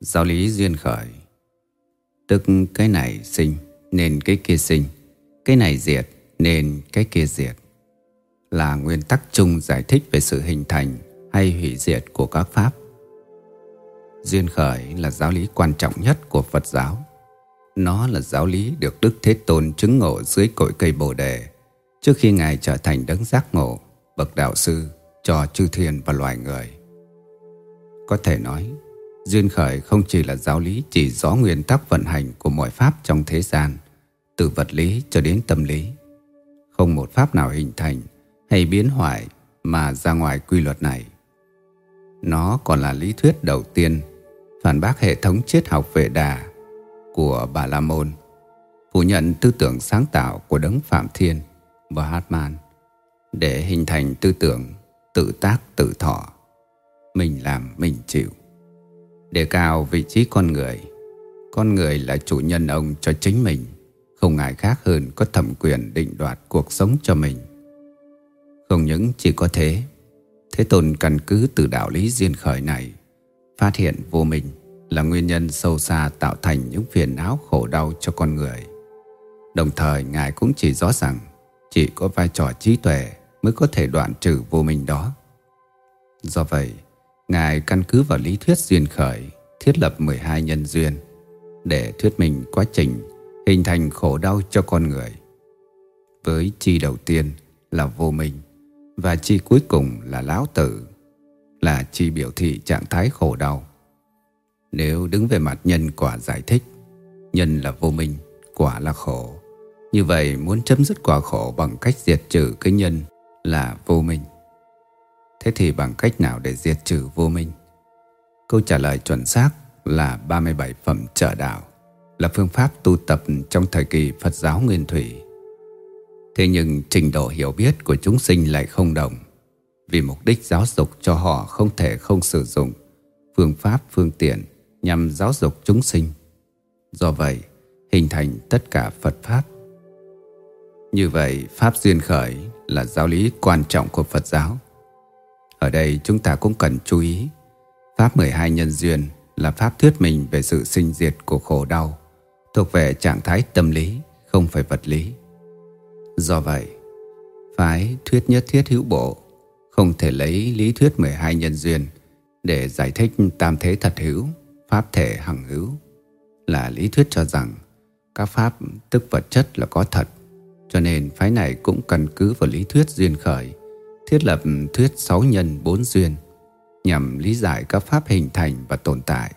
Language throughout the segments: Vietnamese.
Giáo lý duyên khởi. Tức cái này sinh nên cái kia sinh. Cái này diệt nên cái kia diệt. Là nguyên tắc chung giải thích về sự hình thành hay hủy diệt của các pháp. Duyên khởi là giáo lý quan trọng nhất của Phật giáo. Nó là giáo lý được Đức Thế Tôn chứng ngộ dưới cội cây Bồ Đề. Trước khi Ngài trở thành đấng giác ngộ, bậc đạo sư cho chư thiên và loài người. Có thể nói Duyên khởi không chỉ là giáo lý chỉ rõ nguyên tắc vận hành của mọi pháp trong thế gian, từ vật lý cho đến tâm lý. Không một pháp nào hình thành hay biến hoại mà ra ngoài quy luật này. Nó còn là lý thuyết đầu tiên phản bác hệ thống triết học vệ đà của Bà La Môn, phủ nhận tư tưởng sáng tạo của Đấng Phạm Thiên và Hartman, để hình thành tư tưởng tự tác tự thọ, mình làm mình chịu đề cao vị trí con người. Con người là chủ nhân ông cho chính mình, không ai khác hơn có thẩm quyền định đoạt cuộc sống cho mình. Không những chỉ có thế, Thế Tôn căn cứ từ đạo lý duyên khởi này, phát hiện vô mình là nguyên nhân sâu xa tạo thành những phiền não khổ đau cho con người. Đồng thời Ngài cũng chỉ rõ rằng chỉ có vai trò trí tuệ mới có thể đoạn trừ vô minh đó. Do vậy, Ngài căn cứ vào lý thuyết duyên khởi thiết lập 12 nhân duyên để thuyết minh quá trình hình thành khổ đau cho con người. Với chi đầu tiên là vô minh và chi cuối cùng là lão tử là chi biểu thị trạng thái khổ đau. Nếu đứng về mặt nhân quả giải thích, nhân là vô minh, quả là khổ. Như vậy muốn chấm dứt quả khổ bằng cách diệt trừ cái nhân là vô minh. Thế thì bằng cách nào để diệt trừ vô minh? Câu trả lời chuẩn xác là 37 phẩm trợ đạo, là phương pháp tu tập trong thời kỳ Phật giáo Nguyên Thủy. Thế nhưng trình độ hiểu biết của chúng sinh lại không đồng, vì mục đích giáo dục cho họ không thể không sử dụng phương pháp phương tiện nhằm giáo dục chúng sinh. Do vậy, hình thành tất cả Phật Pháp. Như vậy, Pháp duyên khởi là giáo lý quan trọng của Phật giáo ở đây chúng ta cũng cần chú ý. Pháp 12 nhân duyên là pháp thuyết mình về sự sinh diệt của khổ đau thuộc về trạng thái tâm lý, không phải vật lý. Do vậy, phái thuyết nhất thiết hữu bộ không thể lấy lý thuyết 12 nhân duyên để giải thích tam thế thật hữu, pháp thể hằng hữu. Là lý thuyết cho rằng các pháp tức vật chất là có thật, cho nên phái này cũng căn cứ vào lý thuyết duyên khởi thiết lập thuyết sáu nhân bốn duyên nhằm lý giải các pháp hình thành và tồn tại.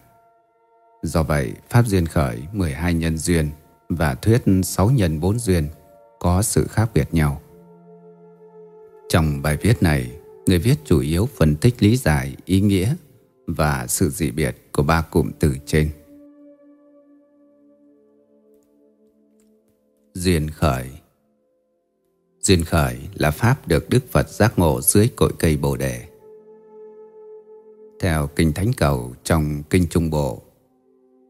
Do vậy, pháp duyên khởi 12 nhân duyên và thuyết sáu nhân bốn duyên có sự khác biệt nhau. Trong bài viết này, người viết chủ yếu phân tích lý giải ý nghĩa và sự dị biệt của ba cụm từ trên. Duyên khởi Duyên khởi là pháp được Đức Phật giác ngộ dưới cội cây Bồ Đề. Theo Kinh Thánh Cầu trong Kinh Trung Bộ,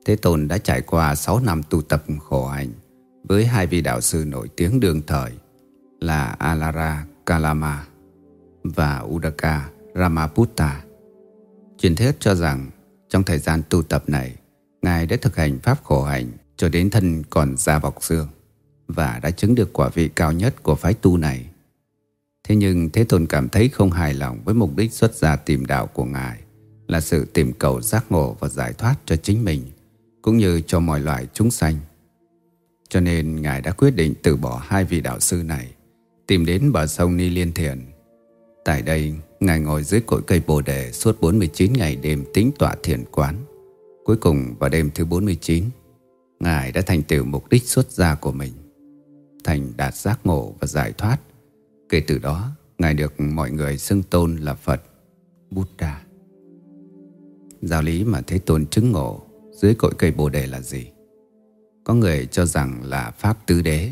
Thế Tôn đã trải qua 6 năm tu tập khổ hạnh với hai vị đạo sư nổi tiếng đương thời là Alara Kalama và Udaka Ramaputta. Truyền thuyết cho rằng trong thời gian tu tập này, Ngài đã thực hành pháp khổ hạnh cho đến thân còn da bọc xương và đã chứng được quả vị cao nhất của phái tu này. Thế nhưng Thế Tôn cảm thấy không hài lòng với mục đích xuất gia tìm đạo của Ngài là sự tìm cầu giác ngộ và giải thoát cho chính mình cũng như cho mọi loại chúng sanh. Cho nên Ngài đã quyết định từ bỏ hai vị đạo sư này tìm đến bờ sông Ni Liên Thiền. Tại đây, Ngài ngồi dưới cội cây Bồ Đề suốt 49 ngày đêm tính tọa thiền quán. Cuối cùng vào đêm thứ 49, Ngài đã thành tựu mục đích xuất gia của mình thành đạt giác ngộ và giải thoát. Kể từ đó, Ngài được mọi người xưng tôn là Phật, Buddha. Giáo lý mà Thế Tôn chứng ngộ dưới cội cây Bồ Đề là gì? Có người cho rằng là Pháp Tứ Đế,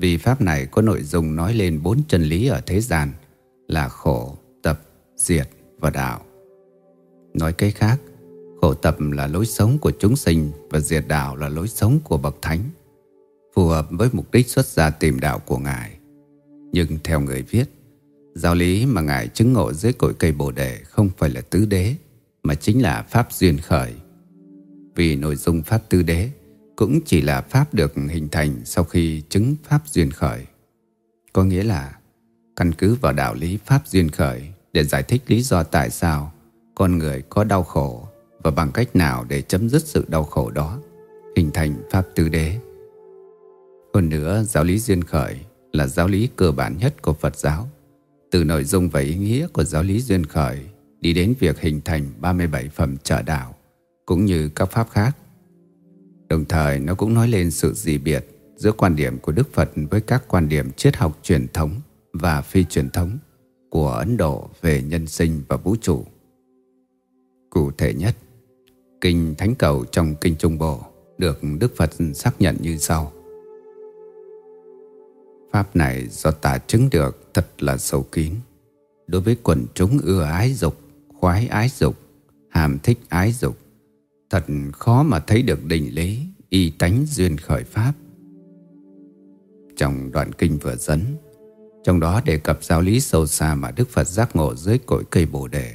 vì Pháp này có nội dung nói lên bốn chân lý ở thế gian là khổ, tập, diệt và đạo. Nói cách khác, khổ tập là lối sống của chúng sinh và diệt đạo là lối sống của bậc thánh phù hợp với mục đích xuất gia tìm đạo của Ngài. Nhưng theo người viết, giáo lý mà Ngài chứng ngộ dưới cội cây Bồ Đề không phải là tứ đế, mà chính là Pháp duyên khởi. vì nội dung Pháp tứ Đế cũng chỉ là Pháp được hình thành sau khi chứng Pháp duyên khởi. Có nghĩa là căn cứ vào đạo lý Pháp duyên khởi để giải thích lý do tại sao con người có đau khổ và bằng cách nào để chấm dứt sự đau khổ đó, hình thành Pháp tứ Đế. Hơn nữa, giáo lý duyên khởi là giáo lý cơ bản nhất của Phật giáo. Từ nội dung và ý nghĩa của giáo lý duyên khởi đi đến việc hình thành 37 phẩm trợ đạo, cũng như các pháp khác. Đồng thời nó cũng nói lên sự dị biệt giữa quan điểm của Đức Phật với các quan điểm triết học truyền thống và phi truyền thống của Ấn Độ về nhân sinh và vũ trụ. Cụ thể nhất, Kinh Thánh Cầu trong Kinh Trung Bộ được Đức Phật xác nhận như sau. Pháp này do ta chứng được thật là sâu kín. Đối với quần chúng ưa ái dục, khoái ái dục, hàm thích ái dục, thật khó mà thấy được định lý, y tánh duyên khởi Pháp. Trong đoạn kinh vừa dẫn, trong đó đề cập giáo lý sâu xa mà Đức Phật giác ngộ dưới cội cây Bồ Đề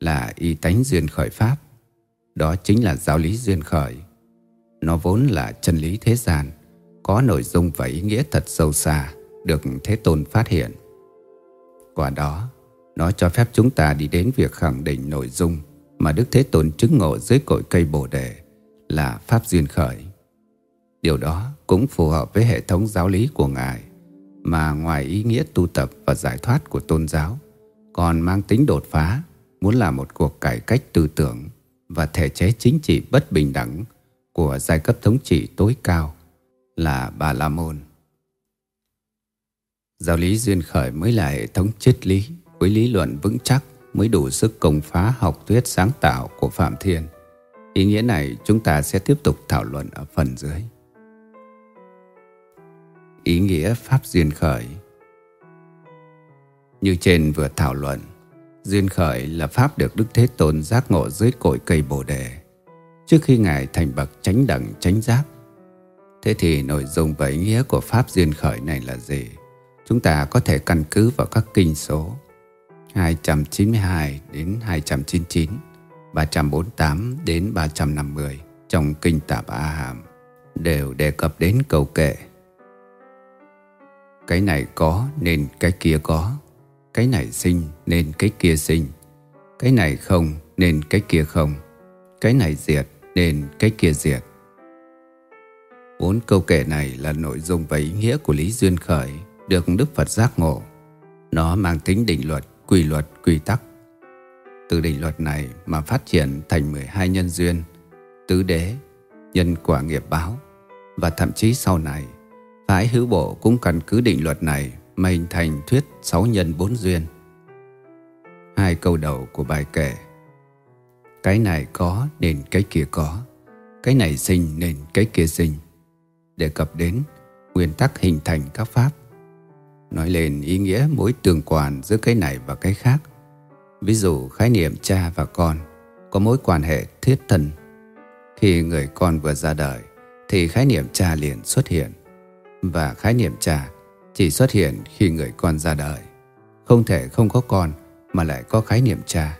là y tánh duyên khởi Pháp. Đó chính là giáo lý duyên khởi. Nó vốn là chân lý thế gian, có nội dung và ý nghĩa thật sâu xa được Thế Tôn phát hiện. Qua đó, nó cho phép chúng ta đi đến việc khẳng định nội dung mà Đức Thế Tôn chứng ngộ dưới cội cây Bồ Đề là Pháp duyên khởi. Điều đó cũng phù hợp với hệ thống giáo lý của Ngài mà ngoài ý nghĩa tu tập và giải thoát của tôn giáo còn mang tính đột phá muốn là một cuộc cải cách tư tưởng và thể chế chính trị bất bình đẳng của giai cấp thống trị tối cao là Bà La Môn. Giáo lý duyên khởi mới là hệ thống triết lý với lý luận vững chắc mới đủ sức công phá học thuyết sáng tạo của Phạm Thiên. Ý nghĩa này chúng ta sẽ tiếp tục thảo luận ở phần dưới. Ý nghĩa Pháp duyên khởi Như trên vừa thảo luận, duyên khởi là Pháp được Đức Thế Tôn giác ngộ dưới cội cây Bồ Đề trước khi Ngài thành bậc chánh đẳng chánh giác Thế thì nội dung và ý nghĩa của Pháp duyên khởi này là gì? Chúng ta có thể căn cứ vào các kinh số 292 đến 299, 348 đến 350 trong kinh Tạp A Hàm đều đề cập đến câu kệ. Cái này có nên cái kia có, cái này sinh nên cái kia sinh, cái này không nên cái kia không, cái này diệt nên cái kia diệt. Bốn câu kể này là nội dung và ý nghĩa của lý duyên khởi được Đức Phật giác ngộ. Nó mang tính định luật, quy luật, quy tắc. Từ định luật này mà phát triển thành 12 nhân duyên, tứ đế, nhân quả nghiệp báo và thậm chí sau này, phái hữu bộ cũng căn cứ định luật này mà hình thành thuyết sáu nhân bốn duyên. Hai câu đầu của bài kể Cái này có nên cái kia có Cái này sinh nên cái kia sinh đề cập đến nguyên tắc hình thành các pháp. Nói lên ý nghĩa mối tương quan giữa cái này và cái khác. Ví dụ, khái niệm cha và con có mối quan hệ thiết thân. Khi người con vừa ra đời, thì khái niệm cha liền xuất hiện. Và khái niệm cha chỉ xuất hiện khi người con ra đời. Không thể không có con mà lại có khái niệm cha.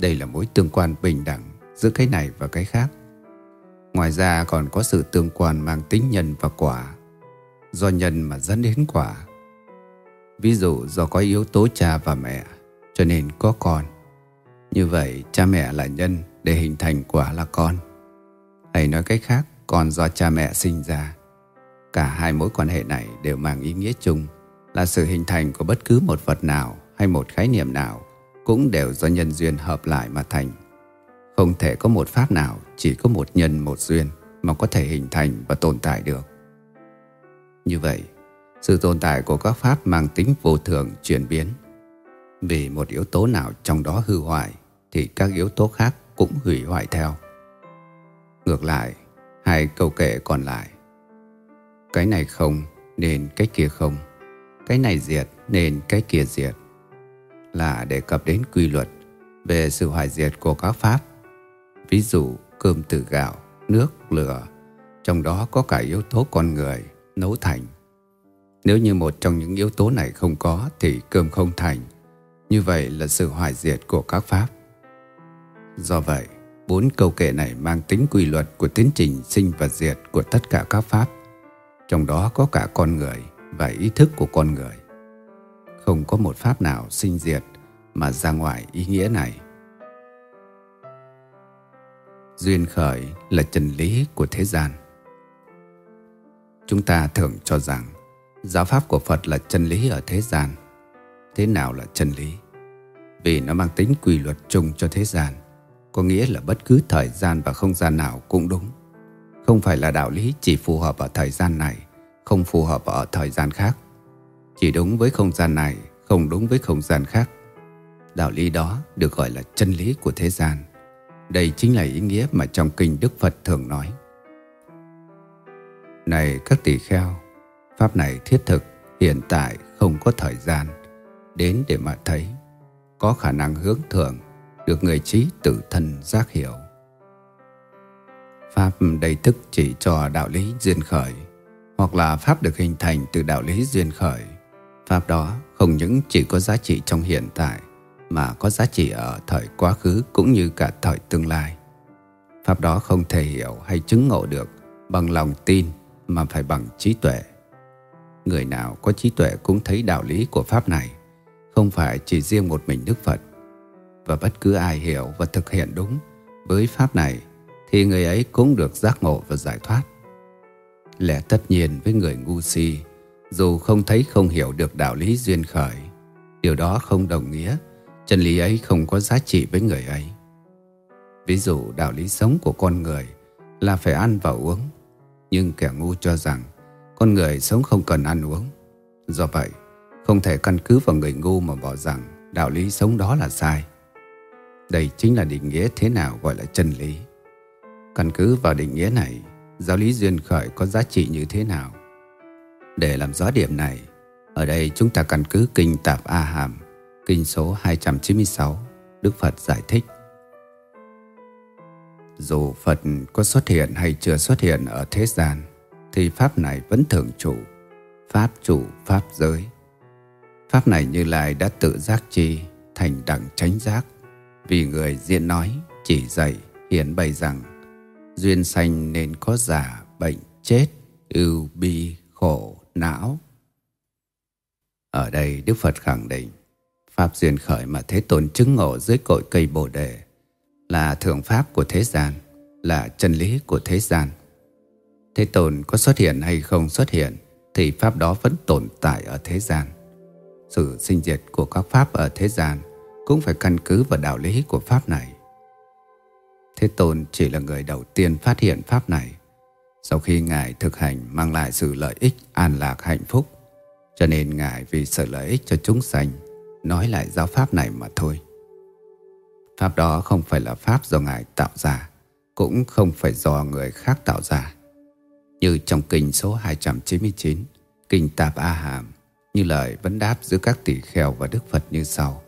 Đây là mối tương quan bình đẳng giữa cái này và cái khác. Ngoài ra còn có sự tương quan mang tính nhân và quả, Do nhân mà dẫn đến quả. Ví dụ do có yếu tố cha và mẹ, Cho nên có con. Như vậy, cha mẹ là nhân Để hình thành quả là con. Hay nói cách khác Con do cha mẹ sinh ra, Cả hai mối quan hệ này đều mang ý nghĩa chung, Là sự hình thành của bất cứ một vật nào Hay một khái niệm nào Cũng đều do nhân duyên hợp lại mà thành không thể có một pháp nào chỉ có một nhân một duyên mà có thể hình thành và tồn tại được. Như vậy, sự tồn tại của các pháp mang tính vô thường chuyển biến. Vì một yếu tố nào trong đó hư hoại thì các yếu tố khác cũng hủy hoại theo. Ngược lại, hai câu kệ còn lại. Cái này không nên cái kia không. Cái này diệt nên cái kia diệt. Là đề cập đến quy luật về sự hoại diệt của các pháp ví dụ cơm từ gạo, nước, lửa, trong đó có cả yếu tố con người, nấu thành. Nếu như một trong những yếu tố này không có thì cơm không thành. Như vậy là sự hoại diệt của các pháp. Do vậy, Bốn câu kệ này mang tính quy luật của tiến trình sinh và diệt của tất cả các pháp, trong đó có cả con người và ý thức của con người. Không có một pháp nào sinh diệt mà ra ngoài ý nghĩa này. Duyên khởi là chân lý của thế gian. Chúng ta thường cho rằng giáo pháp của Phật là chân lý ở thế gian. Thế nào là chân lý? Vì nó mang tính quy luật chung cho thế gian có nghĩa là bất cứ thời gian và không gian nào cũng đúng. Không phải là đạo lý chỉ phù hợp ở thời gian này, không phù hợp ở thời gian khác. Chỉ đúng với không gian này, không đúng với không gian khác. Đạo lý đó được gọi là chân lý của thế gian. Đây chính là ý nghĩa mà trong kinh Đức Phật thường nói. Này các tỳ kheo, Pháp này thiết thực, hiện tại không có thời gian, đến để mà thấy, có khả năng hướng thượng được người trí tự thân giác hiểu. Pháp đầy thức chỉ cho đạo lý duyên khởi, hoặc là Pháp được hình thành từ đạo lý duyên khởi. Pháp đó không những chỉ có giá trị trong hiện tại, mà có giá trị ở thời quá khứ cũng như cả thời tương lai. Pháp đó không thể hiểu hay chứng ngộ được bằng lòng tin mà phải bằng trí tuệ. Người nào có trí tuệ cũng thấy đạo lý của Pháp này, không phải chỉ riêng một mình Đức Phật, và bất cứ ai hiểu và thực hiện đúng với pháp này thì người ấy cũng được giác ngộ và giải thoát. Lẽ tất nhiên với người ngu si, dù không thấy không hiểu được đạo lý duyên khởi, điều đó không đồng nghĩa chân lý ấy không có giá trị với người ấy. Ví dụ đạo lý sống của con người là phải ăn và uống, nhưng kẻ ngu cho rằng con người sống không cần ăn uống. Do vậy, không thể căn cứ vào người ngu mà bảo rằng đạo lý sống đó là sai. Đây chính là định nghĩa thế nào gọi là chân lý. Căn cứ vào định nghĩa này, giáo lý duyên khởi có giá trị như thế nào? Để làm rõ điểm này, ở đây chúng ta căn cứ kinh Tạp A Hàm, kinh số 296, Đức Phật giải thích. Dù Phật có xuất hiện hay chưa xuất hiện ở thế gian, thì Pháp này vẫn thường trụ, Pháp chủ Pháp giới. Pháp này như Lai đã tự giác chi, thành đẳng tránh giác, vì người diện nói chỉ dạy hiển bày rằng duyên sanh nên có giả bệnh chết ưu bi khổ não ở đây đức phật khẳng định pháp duyên khởi mà thế tôn chứng ngộ dưới cội cây bồ đề là thượng pháp của thế gian là chân lý của thế gian thế tôn có xuất hiện hay không xuất hiện thì pháp đó vẫn tồn tại ở thế gian sự sinh diệt của các pháp ở thế gian cũng phải căn cứ vào đạo lý của Pháp này. Thế Tôn chỉ là người đầu tiên phát hiện Pháp này. Sau khi Ngài thực hành mang lại sự lợi ích, an lạc, hạnh phúc, cho nên Ngài vì sự lợi ích cho chúng sanh, nói lại giáo Pháp này mà thôi. Pháp đó không phải là Pháp do Ngài tạo ra, cũng không phải do người khác tạo ra. Như trong kinh số 299, kinh Tạp A Hàm, như lời vấn đáp giữa các tỷ kheo và Đức Phật như sau.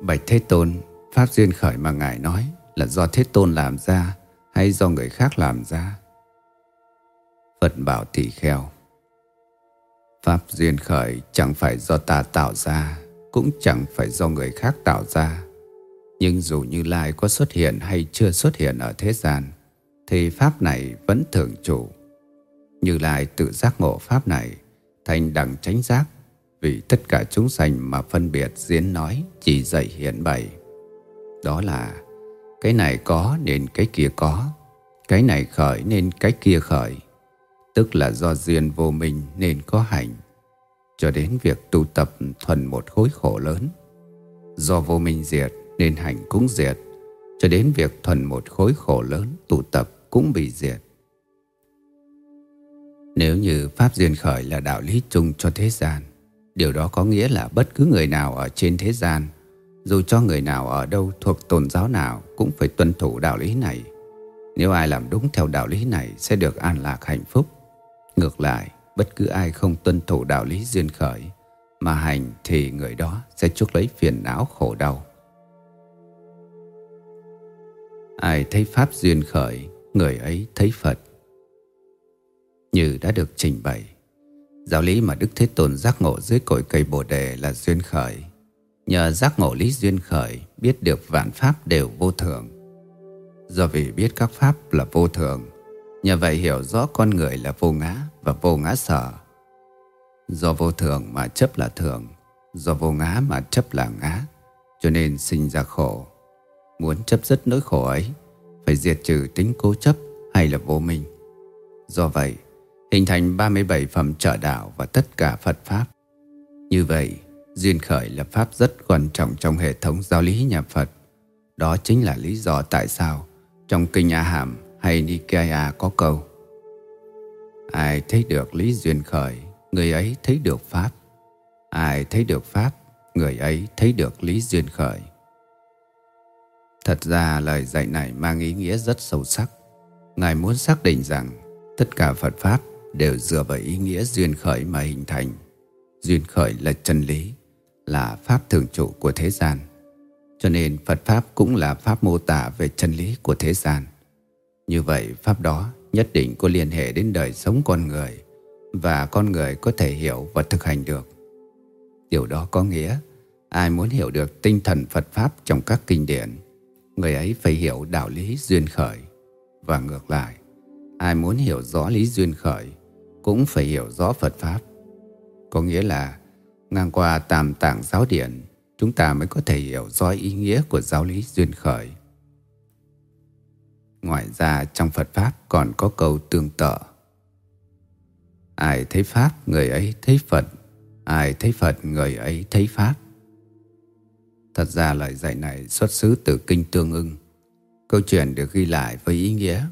Bạch Thế Tôn, Pháp duyên khởi mà Ngài nói là do Thế Tôn làm ra hay do người khác làm ra? Phật bảo tỷ kheo. Pháp duyên khởi chẳng phải do ta tạo ra, cũng chẳng phải do người khác tạo ra. Nhưng dù Như Lai có xuất hiện hay chưa xuất hiện ở thế gian, thì Pháp này vẫn thường trụ. Như Lai tự giác ngộ Pháp này, thành đẳng chánh giác vì tất cả chúng sanh mà phân biệt diễn nói chỉ dạy hiện bày. Đó là cái này có nên cái kia có, cái này khởi nên cái kia khởi, tức là do duyên vô minh nên có hành, cho đến việc tu tập thuần một khối khổ lớn. Do vô minh diệt nên hành cũng diệt, cho đến việc thuần một khối khổ lớn tụ tập cũng bị diệt. Nếu như Pháp duyên khởi là đạo lý chung cho thế gian, Điều đó có nghĩa là bất cứ người nào ở trên thế gian, dù cho người nào ở đâu thuộc tôn giáo nào cũng phải tuân thủ đạo lý này. Nếu ai làm đúng theo đạo lý này sẽ được an lạc hạnh phúc. Ngược lại, bất cứ ai không tuân thủ đạo lý duyên khởi mà hành thì người đó sẽ chuốc lấy phiền não khổ đau. Ai thấy Pháp duyên khởi, người ấy thấy Phật. Như đã được trình bày, Giáo lý mà Đức Thế Tôn giác ngộ dưới cội cây Bồ Đề là duyên khởi. Nhờ giác ngộ lý duyên khởi Biết được vạn pháp đều vô thường Do vì biết các pháp là vô thường Nhờ vậy hiểu rõ con người là vô ngã Và vô ngã sở. Do vô thường mà chấp là thường, Do vô ngã mà chấp là ngã, Cho nên sinh ra khổ. Muốn chấp dứt nỗi khổ ấy, Phải diệt trừ tính cố chấp hay là vô minh. Do vậy, Hình thành 37 phẩm trợ đạo Và tất cả Phật Pháp. Như vậy, Duyên khởi là Pháp rất quan trọng Trong hệ thống giáo lý nhà Phật. Đó chính là lý do tại sao Trong Kinh A Hàm hay Nikaya à có câu, Ai thấy được lý duyên khởi, Người ấy thấy được Pháp. Ai thấy được Pháp, Người ấy thấy được lý duyên khởi. Thật ra lời dạy này mang ý nghĩa rất sâu sắc. Ngài muốn xác định rằng Tất cả Phật Pháp đều dựa vào ý nghĩa duyên khởi mà hình thành. Duyên khởi là chân lý, Là Pháp thường trụ của thế gian. Cho nên Phật Pháp cũng là Pháp mô tả về chân lý của thế gian. Như vậy, Pháp đó nhất định có liên hệ đến đời sống con người Và con người có thể hiểu và thực hành được. Điều đó có nghĩa Ai muốn hiểu được tinh thần Phật Pháp trong các kinh điển, Người ấy phải hiểu đạo lý duyên khởi. Và ngược lại, Ai muốn hiểu rõ lý duyên khởi Cũng phải hiểu rõ Phật Pháp. Có nghĩa là Ngang qua tam tạng giáo điển, Chúng ta mới có thể hiểu rõ ý nghĩa của giáo lý duyên khởi. Ngoài ra trong Phật Pháp còn có câu tương tự. Ai thấy Pháp, người ấy thấy Phật. Ai thấy Phật, người ấy thấy Pháp. Thật ra lời dạy này xuất xứ từ Kinh Tương ưng. Câu chuyện được ghi lại với ý nghĩa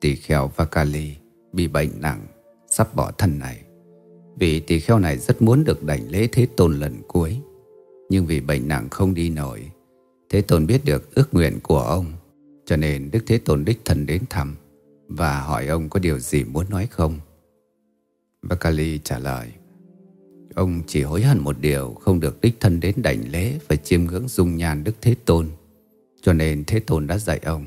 Tỳ kheo Vakali bị bệnh nặng, Sắp bỏ thân này. Vì tỳ kheo này rất muốn được đảnh lễ Thế Tôn lần cuối. Nhưng vì bệnh nặng không đi nổi, Thế Tôn biết được ước nguyện của ông. Cho nên Đức Thế Tôn đích thân đến thăm Và hỏi ông có điều gì muốn nói không Vakali trả lời Ông chỉ hối hận một điều không được đích thân đến đảnh lễ và chiêm ngưỡng dung nhan Đức Thế Tôn. Cho nên Thế Tôn đã dạy ông.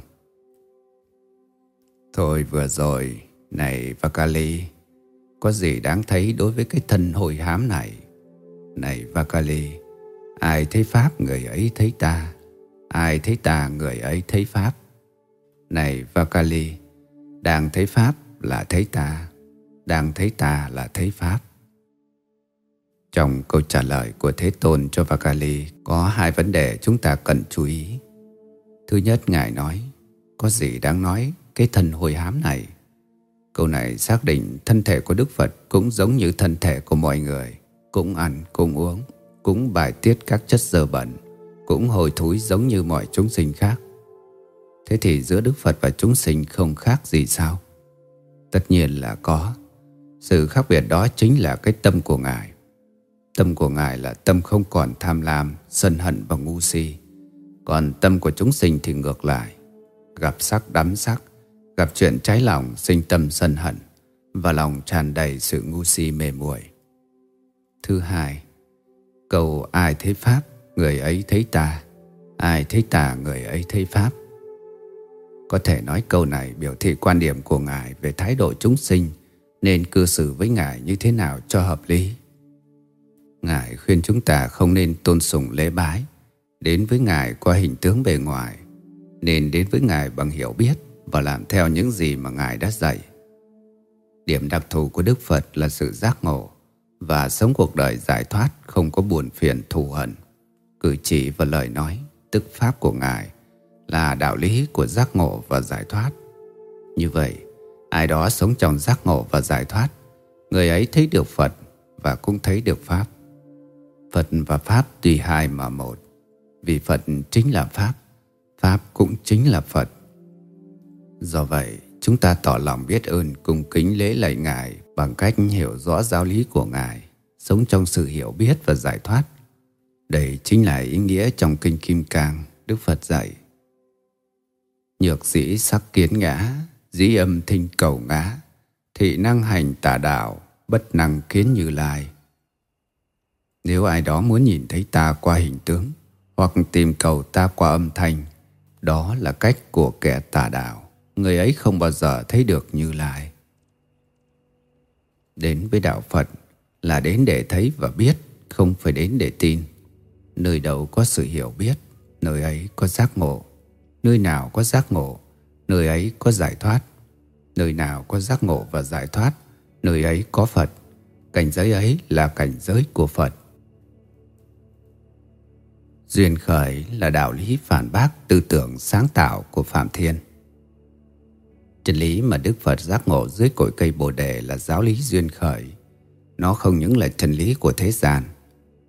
Thôi vừa rồi, này Vakali, có gì đáng thấy đối với cái thân hồi hám này? Này Vakali, ai thấy Pháp người ấy thấy ta, ai thấy ta người ấy thấy Pháp. Này Vakali, đang thấy Pháp là thấy ta, đang thấy ta là thấy Pháp. Trong câu trả lời của Thế Tôn cho Vakali có hai vấn đề chúng ta cần chú ý. Thứ nhất, Ngài nói, có gì đáng nói cái thân hồi hám này? Câu này xác định thân thể của Đức Phật cũng giống như thân thể của mọi người, cũng ăn, cũng uống, cũng bài tiết các chất dơ bẩn, cũng hồi thúi giống như mọi chúng sinh khác. Thế thì giữa Đức Phật và chúng sinh không khác gì sao? Tất nhiên là có. Sự khác biệt đó chính là cái tâm của Ngài. Tâm của Ngài là tâm không còn tham lam, sân hận và ngu si. Còn tâm của chúng sinh thì ngược lại. Gặp sắc đắm sắc, gặp chuyện trái lòng sinh tâm sân hận và lòng tràn đầy sự ngu si mê muội. Thứ hai, cầu ai thấy Pháp, người ấy thấy ta. Ai thấy ta, người ấy thấy Pháp. Có thể nói câu này biểu thị quan điểm của Ngài về thái độ chúng sinh nên cư xử với Ngài như thế nào cho hợp lý. Ngài khuyên chúng ta không nên tôn sùng lễ bái, đến với Ngài qua hình tướng bề ngoài, nên đến với Ngài bằng hiểu biết và làm theo những gì mà Ngài đã dạy. Điểm đặc thù của Đức Phật là sự giác ngộ và sống cuộc đời giải thoát không có buồn phiền thù hận. Cử chỉ và lời nói, tức pháp của Ngài là đạo lý của giác ngộ và giải thoát. Như vậy, ai đó sống trong giác ngộ và giải thoát, người ấy thấy được Phật và cũng thấy được Pháp. Phật và Pháp tùy hai mà một Vì Phật chính là Pháp Pháp cũng chính là Phật Do vậy chúng ta tỏ lòng biết ơn cùng kính lễ lạy Ngài Bằng cách hiểu rõ giáo lý của Ngài Sống trong sự hiểu biết và giải thoát Đây chính là ý nghĩa trong Kinh Kim Cang Đức Phật dạy Nhược sĩ sắc kiến ngã Dĩ âm thinh cầu ngã Thị năng hành tà đạo Bất năng kiến như lai nếu ai đó muốn nhìn thấy ta qua hình tướng hoặc tìm cầu ta qua âm thanh, đó là cách của kẻ tà đạo. Người ấy không bao giờ thấy được như lai. Đến với đạo Phật là đến để thấy và biết, không phải đến để tin. Nơi đâu có sự hiểu biết Nơi ấy có giác ngộ Nơi nào có giác ngộ, Nơi ấy có giải thoát. Nơi nào có giác ngộ và giải thoát, Nơi ấy có Phật. Cảnh giới ấy là cảnh giới của Phật. Duyên khởi là đạo lý phản bác tư tưởng sáng tạo của Phạm Thiên. Chân lý mà Đức Phật giác ngộ dưới cội cây Bồ Đề là giáo lý duyên khởi. Nó không những là chân lý của thế gian,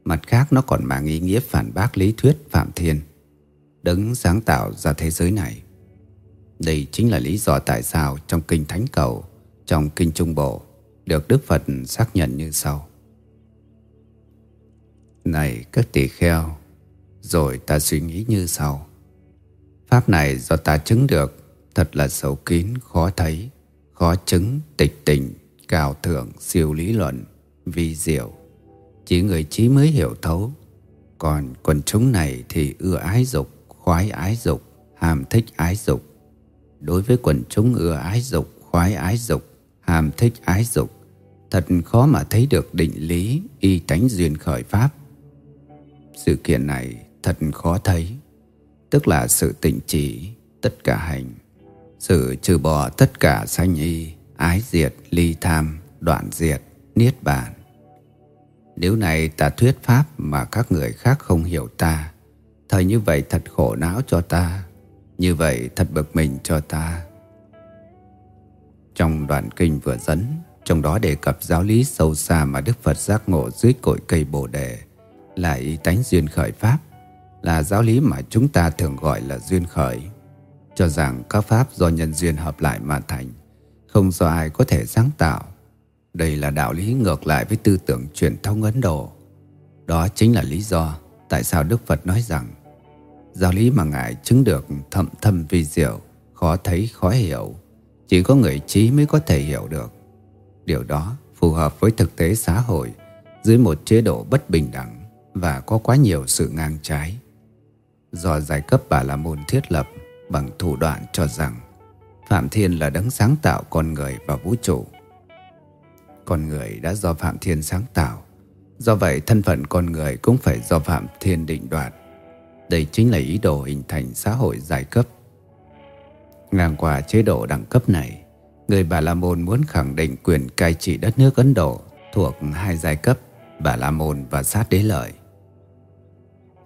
Mặt khác nó còn mang ý nghĩa phản bác lý thuyết Phạm Thiên. Đấng sáng tạo ra thế giới này. Đây chính là lý do tại sao trong Kinh Thánh Cầu Trong Kinh Trung Bộ Được Đức Phật xác nhận như sau. Này các tỳ kheo Rồi ta suy nghĩ như sau. Pháp này do ta chứng được Thật là sâu kín, khó thấy Khó chứng, tịch tình, Cao thượng, siêu lý luận Vi diệu. Chỉ người trí mới hiểu thấu. Còn quần chúng này thì ưa ái dục khoái ái dục, hàm thích ái dục. Đối với quần chúng ưa ái dục, khoái ái dục, hàm thích ái dục, thật khó mà thấy được định lý y tánh duyên khởi pháp. Sự kiện này thật khó thấy, tức là sự tịnh chỉ, tất cả hành, sự trừ bỏ tất cả sanh y, ái diệt, ly tham, đoạn diệt, niết bàn. Nếu này ta thuyết pháp mà các người khác không hiểu ta, Thời như vậy thật khổ não cho ta. Như vậy thật bực mình cho ta. Trong đoạn kinh vừa dẫn, Trong đó đề cập giáo lý sâu xa Mà Đức Phật giác ngộ dưới cội cây Bồ Đề, Là ý tánh duyên khởi Pháp, Là giáo lý mà chúng ta thường gọi là duyên khởi. Cho rằng các Pháp do nhân duyên hợp lại mà thành, Không do ai có thể sáng tạo. Đây là đạo lý ngược lại với tư tưởng truyền thông Ấn Độ. Đó chính là lý do tại sao Đức Phật nói rằng giáo lý mà Ngài chứng được thậm thâm vi diệu, khó thấy khó hiểu, chỉ có người trí mới có thể hiểu được. Điều đó phù hợp với thực tế xã hội dưới một chế độ bất bình đẳng và có quá nhiều sự ngang trái. Do giai cấp Bà La Môn thiết lập bằng thủ đoạn cho rằng Phạm Thiên là đấng sáng tạo con người và vũ trụ. Con người đã do Phạm Thiên sáng tạo Do vậy thân phận con người cũng phải do Phạm Thiên định đoạt đây chính là ý đồ hình thành xã hội giai cấp Ngang qua chế độ đẳng cấp này Người Bà La Môn muốn khẳng định quyền cai trị đất nước Ấn Độ Thuộc hai giai cấp Bà La Môn và Sát Đế Lợi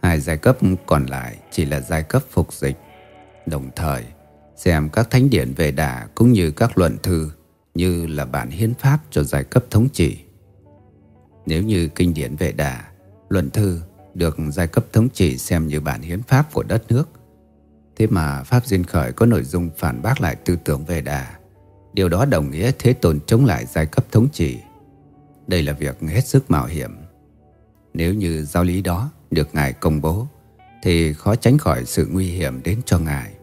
Hai giai cấp còn lại chỉ là giai cấp phục dịch Đồng thời xem các thánh điển về đà cũng như các luận thư như là bản hiến pháp cho giai cấp thống trị. Nếu như kinh điển vệ đà, luận thư được giai cấp thống trị xem như bản hiến pháp của đất nước. Thế mà Pháp Duyên Khởi có nội dung phản bác lại tư tưởng về đà. Điều đó đồng nghĩa thế tồn chống lại giai cấp thống trị. Đây là việc hết sức mạo hiểm. Nếu như giáo lý đó được Ngài công bố, thì khó tránh khỏi sự nguy hiểm đến cho Ngài.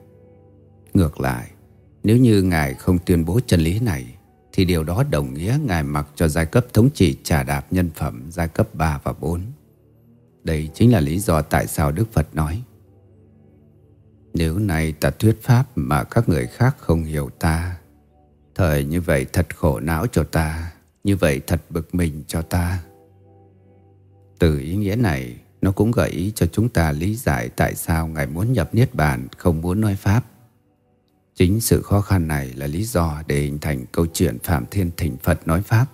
Ngược lại, nếu như Ngài không tuyên bố chân lý này, thì điều đó đồng nghĩa Ngài mặc cho giai cấp thống trị trả đạp nhân phẩm giai cấp 3 và 4. Đây chính là lý do tại sao Đức Phật nói Nếu này ta thuyết pháp mà các người khác không hiểu ta Thời như vậy thật khổ não cho ta Như vậy thật bực mình cho ta. Từ ý nghĩa này Nó cũng gợi ý cho chúng ta lý giải Tại sao Ngài muốn nhập Niết Bàn Không muốn nói Pháp. Chính sự khó khăn này là lý do để hình thành câu chuyện Phạm Thiên Thỉnh Phật nói Pháp.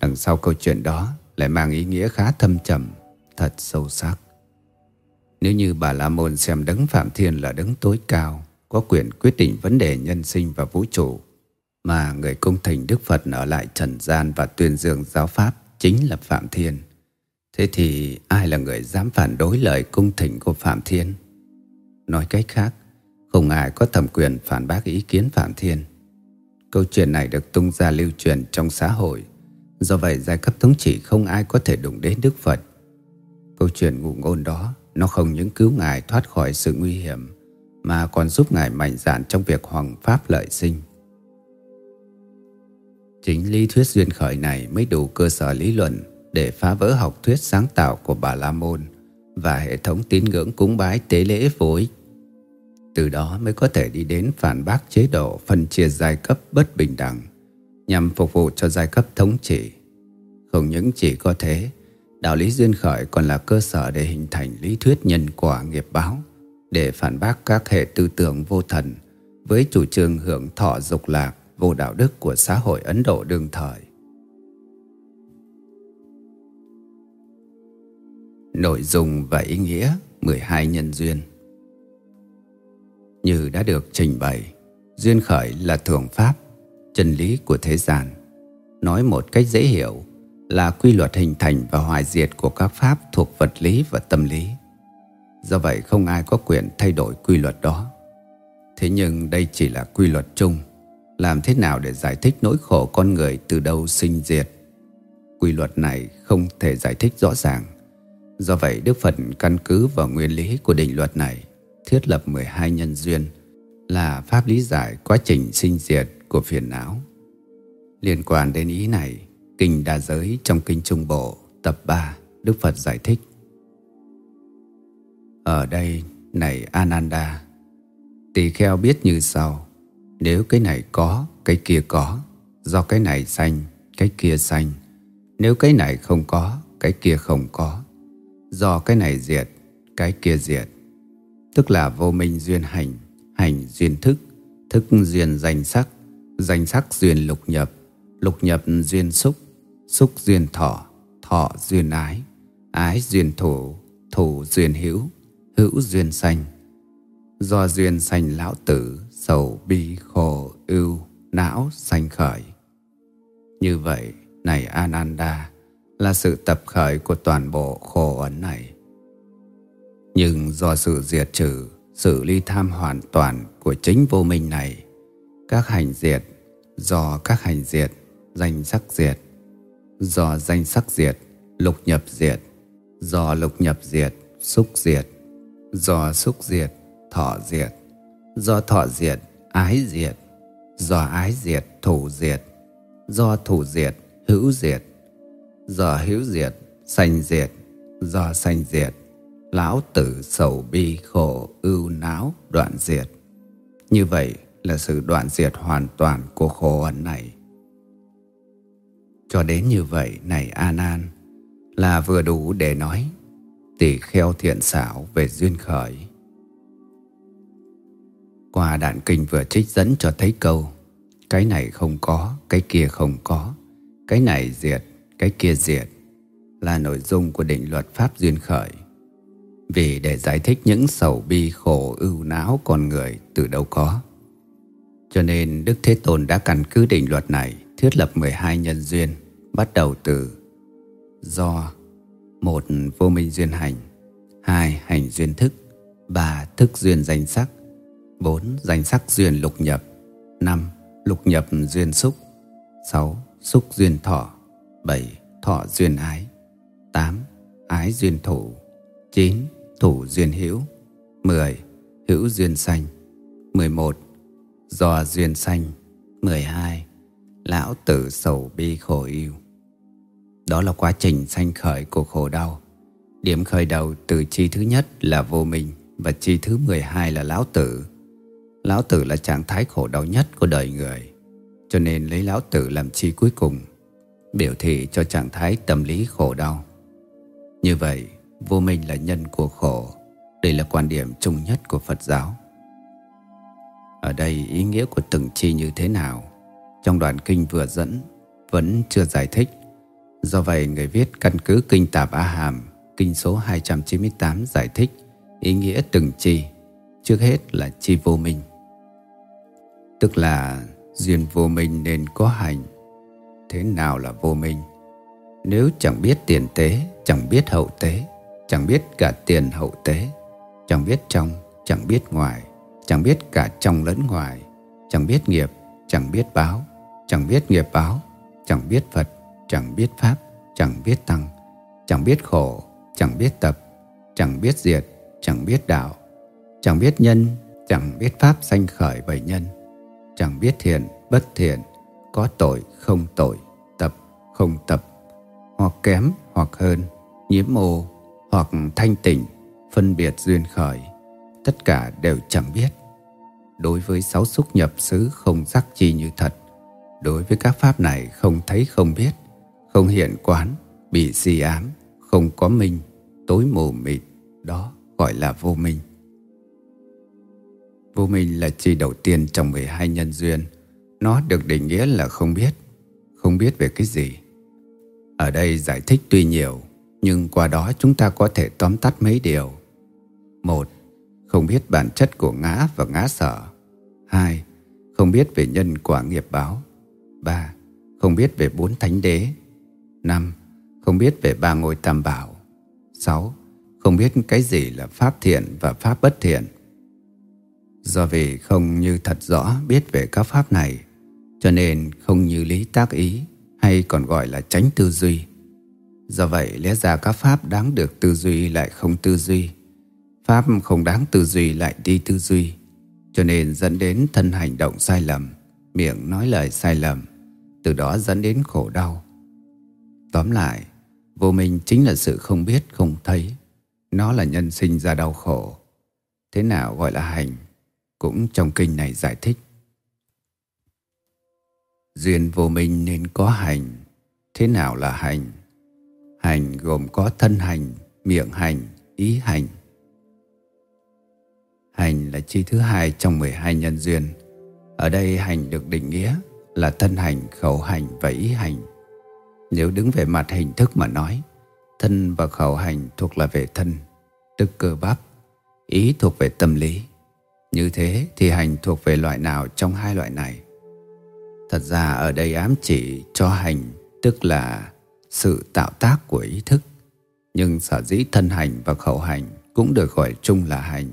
Đằng sau câu chuyện đó lại mang ý nghĩa khá thâm trầm, thật sâu sắc. Nếu như bà La Môn xem đấng Phạm Thiên là đấng tối cao, có quyền quyết định vấn đề nhân sinh và vũ trụ, mà người cung thành Đức Phật ở lại trần gian và tuyên dương giáo Pháp chính là Phạm Thiên. Thế thì ai là người dám phản đối lời cung thỉnh của Phạm Thiên? Nói cách khác, không ai có thẩm quyền phản bác ý kiến Phạm Thiên. Câu chuyện này được tung ra lưu truyền trong xã hội. Do vậy giai cấp thống trị không ai có thể đụng đến Đức Phật. Câu chuyện ngụ ngôn đó nó không những cứu Ngài thoát khỏi sự nguy hiểm mà còn giúp Ngài mạnh dạn trong việc hoàng pháp lợi sinh. Chính lý thuyết duyên khởi này mới đủ cơ sở lý luận để phá vỡ học thuyết sáng tạo của Bà La Môn và hệ thống tín ngưỡng cúng bái tế lễ vô ích từ đó mới có thể đi đến phản bác chế độ phân chia giai cấp bất bình đẳng nhằm phục vụ cho giai cấp thống trị. Không những chỉ có thế, Đạo lý duyên khởi còn là cơ sở để hình thành lý thuyết nhân quả nghiệp báo, để phản bác các hệ tư tưởng vô thần với chủ trương hưởng thọ dục lạc vô đạo đức của xã hội Ấn Độ đương thời. Nội dung và ý nghĩa 12 nhân duyên Như đã được trình bày, duyên khởi là thường pháp, chân lý của thế gian. Nói một cách dễ hiểu là quy luật hình thành và hoại diệt của các pháp thuộc vật lý và tâm lý. Do vậy không ai có quyền thay đổi quy luật đó. Thế nhưng đây chỉ là quy luật chung. Làm thế nào để giải thích nỗi khổ con người từ đâu sinh diệt? Quy luật này không thể giải thích rõ ràng. Do vậy Đức Phật căn cứ vào nguyên lý của định luật này thiết lập 12 nhân duyên là pháp lý giải quá trình sinh diệt của phiền não. Liên quan đến ý này, Kinh Đa Giới trong Kinh Trung Bộ tập 3 Đức Phật giải thích. Ở đây này Ananda Tỳ kheo biết như sau. Nếu cái này có, cái kia có. Do cái này xanh, cái kia xanh Nếu cái này không có, cái kia không có. Do cái này diệt, cái kia diệt. Tức là vô minh duyên hành Hành duyên thức Thức duyên danh sắc Danh sắc duyên lục nhập Lục nhập duyên xúc. Xúc duyên thọ Thọ duyên ái Ái duyên thủ Thủ duyên hữu Hữu duyên sanh. Do duyên sanh lão tử, Sầu, bi, khổ, ưu, Não sanh khởi. Như vậy, Này Ananda, Là sự tập khởi của toàn bộ khổ ấn này. Nhưng do sự diệt trừ Sự ly tham hoàn toàn Của chính vô minh này, Các hành diệt, Do các hành diệt, Danh sắc diệt Do danh sắc diệt, Lục nhập diệt. Do lục nhập diệt, Xúc diệt. Do xúc diệt, Thọ diệt. Do thọ diệt, Ái diệt. Do ái diệt Thủ diệt. Do thủ diệt, Hữu diệt. Do hữu diệt, Sanh diệt. Do sanh diệt, Lão tử sầu bi khổ ưu não, đoạn diệt. Như vậy là sự đoạn diệt hoàn toàn của khổ ẩn này cho đến như vậy này A Nan là vừa đủ để nói tỷ kheo thiện xảo về duyên khởi. Qua đạn kinh vừa trích dẫn cho thấy câu Cái này không có, cái kia không có Cái này diệt, cái kia diệt Là nội dung của định luật Pháp duyên khởi. Vì để giải thích những sầu bi khổ ưu não con người từ đâu có. Cho nên Đức Thế Tôn đã căn cứ định luật này thiết lập 12 nhân duyên bắt đầu từ do một vô minh duyên hành, hai hành duyên thức, ba thức duyên danh sắc, bốn danh sắc duyên lục nhập, năm lục nhập duyên xúc, sáu xúc duyên thọ, bảy thọ duyên ái, tám ái duyên thủ, chín thủ duyên hữu, mười hữu duyên sanh, mười một do duyên sanh, mười hai lão tử sầu bi khổ yêu đó là quá trình sanh khởi của khổ đau. Điểm khởi đầu từ chi thứ nhất là vô minh và chi thứ 12 là lão tử. Lão tử là trạng thái khổ đau nhất của đời người, cho nên lấy lão tử làm chi cuối cùng, biểu thị cho trạng thái tâm lý khổ đau. Như vậy, vô minh là nhân của khổ, đây là quan điểm chung nhất của Phật giáo. Ở đây ý nghĩa của từng chi như thế nào, trong đoạn kinh vừa dẫn vẫn chưa giải thích Do vậy người viết căn cứ Kinh Tạp A Hàm Kinh số 298 giải thích ý nghĩa từng chi Trước hết là chi vô minh Tức là duyên vô minh nên có hành Thế nào là vô minh? Nếu chẳng biết tiền tế, chẳng biết hậu tế Chẳng biết cả tiền hậu tế Chẳng biết trong, chẳng biết ngoài Chẳng biết cả trong lẫn ngoài Chẳng biết nghiệp, chẳng biết báo Chẳng biết nghiệp báo Chẳng biết Phật chẳng biết pháp, chẳng biết tăng, chẳng biết khổ, chẳng biết tập, chẳng biết diệt, chẳng biết đạo, chẳng biết nhân, chẳng biết pháp sanh khởi bởi nhân, chẳng biết thiện, bất thiện, có tội, không tội, tập, không tập, hoặc kém, hoặc hơn, nhiễm ô hoặc thanh tịnh, phân biệt duyên khởi, tất cả đều chẳng biết. Đối với sáu xúc nhập xứ không giác chi như thật, đối với các pháp này không thấy không biết, không hiện quán, bị di ám, không có minh, tối mù mịt, đó gọi là vô minh. Vô minh là chi đầu tiên trong 12 nhân duyên. Nó được định nghĩa là không biết, không biết về cái gì. Ở đây giải thích tuy nhiều, nhưng qua đó chúng ta có thể tóm tắt mấy điều. Một, không biết bản chất của ngã và ngã sở. Hai, không biết về nhân quả nghiệp báo. Ba, không biết về bốn thánh đế. Năm, không biết về ba ngôi tam bảo. Sáu, không biết cái gì là pháp thiện và pháp bất thiện. Do vì không như thật rõ biết về các pháp này, cho nên không như lý tác ý hay còn gọi là tránh tư duy. Do vậy lẽ ra các pháp đáng được tư duy lại không tư duy, pháp không đáng tư duy lại đi tư duy, cho nên dẫn đến thân hành động sai lầm, miệng nói lời sai lầm, từ đó dẫn đến khổ đau. Tóm lại, vô minh chính là sự không biết không thấy, nó là nhân sinh ra đau khổ. Thế nào gọi là hành? Cũng trong kinh này giải thích. Duyên vô minh nên có hành. Thế nào là hành? Hành gồm có thân hành, miệng hành, ý hành. Hành là chi thứ hai trong 12 nhân duyên. Ở đây hành được định nghĩa là thân hành, khẩu hành và ý hành. Nếu đứng về mặt hình thức mà nói, thân và khẩu hành thuộc là về thân, tức cơ bắp, ý thuộc về tâm lý. Như thế thì hành thuộc về loại nào trong hai loại này? Thật ra ở đây ám chỉ cho hành tức là sự tạo tác của ý thức. Nhưng sở dĩ thân hành và khẩu hành cũng được gọi chung là hành.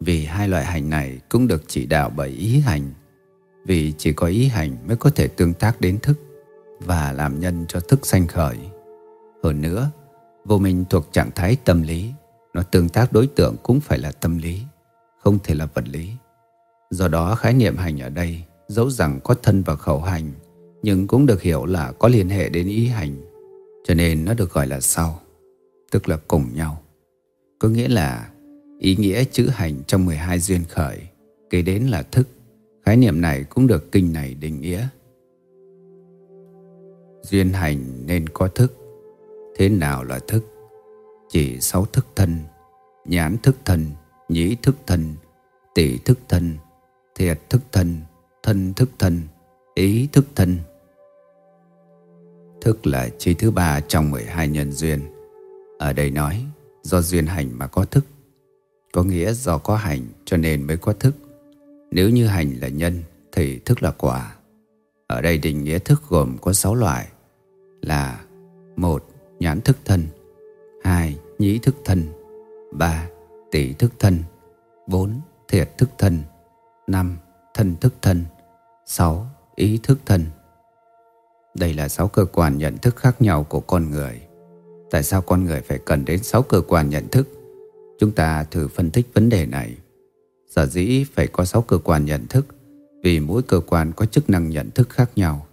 Vì hai loại hành này cũng được chỉ đạo bởi ý hành. Vì chỉ có ý hành mới có thể tương tác đến thức và làm nhân cho thức sanh khởi. Hơn nữa, vô minh thuộc trạng thái tâm lý, nó tương tác đối tượng cũng phải là tâm lý không thể là vật lý. Do đó khái niệm hành ở đây dẫu rằng có thân và khẩu hành nhưng cũng được hiểu là có liên hệ đến ý hành cho nên nó được gọi là sau tức là cùng nhau. Có nghĩa là ý nghĩa chữ hành trong 12 duyên khởi kế đến là thức. Khái niệm này cũng được kinh này định nghĩa. Duyên hành nên có thức. Thế nào là thức? Chỉ sáu thức thân, nhãn thức thân, nhĩ thức thân, tỷ thức thân, thiệt thức thân, thân thức thân, ý thức thân. Thức là chi thứ ba trong 12 nhân duyên. Ở đây nói, do duyên hành mà có thức. Có nghĩa do có hành cho nên mới có thức. Nếu như hành là nhân thì thức là quả. Ở đây định nghĩa thức gồm có 6 loại là một, Nhãn thức thân 2. Nhĩ thức thân 3 tỷ thức thân 4. Thiệt thức thân 5. Thân thức thân 6. Ý thức thân Đây là 6 cơ quan nhận thức khác nhau của con người Tại sao con người phải cần đến 6 cơ quan nhận thức? Chúng ta thử phân tích vấn đề này Sở dĩ phải có 6 cơ quan nhận thức vì mỗi cơ quan có chức năng nhận thức khác nhau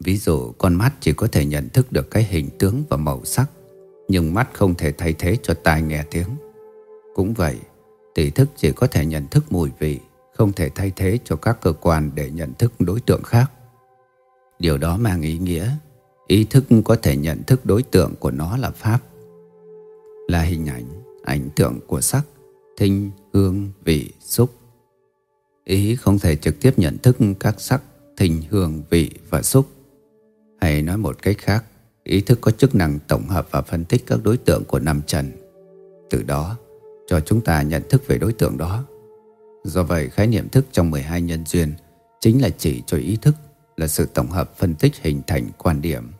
Ví dụ con mắt chỉ có thể nhận thức được cái hình tướng và màu sắc nhưng mắt không thể thay thế cho tai nghe tiếng. Cũng vậy, tỷ thức chỉ có thể nhận thức mùi vị, không thể thay thế cho các cơ quan để nhận thức đối tượng khác. Điều đó mang ý nghĩa, ý thức có thể nhận thức đối tượng của nó là Pháp, là hình ảnh, ảnh tượng của sắc, thinh, hương, vị, xúc. Ý không thể trực tiếp nhận thức các sắc, thình, hương, vị và xúc. Hay nói một cách khác, Ý thức có chức năng tổng hợp và phân tích các đối tượng của năm trần. Từ đó, cho chúng ta nhận thức về đối tượng đó. Do vậy, khái niệm thức trong 12 nhân duyên chính là chỉ cho ý thức là sự tổng hợp phân tích hình thành quan điểm.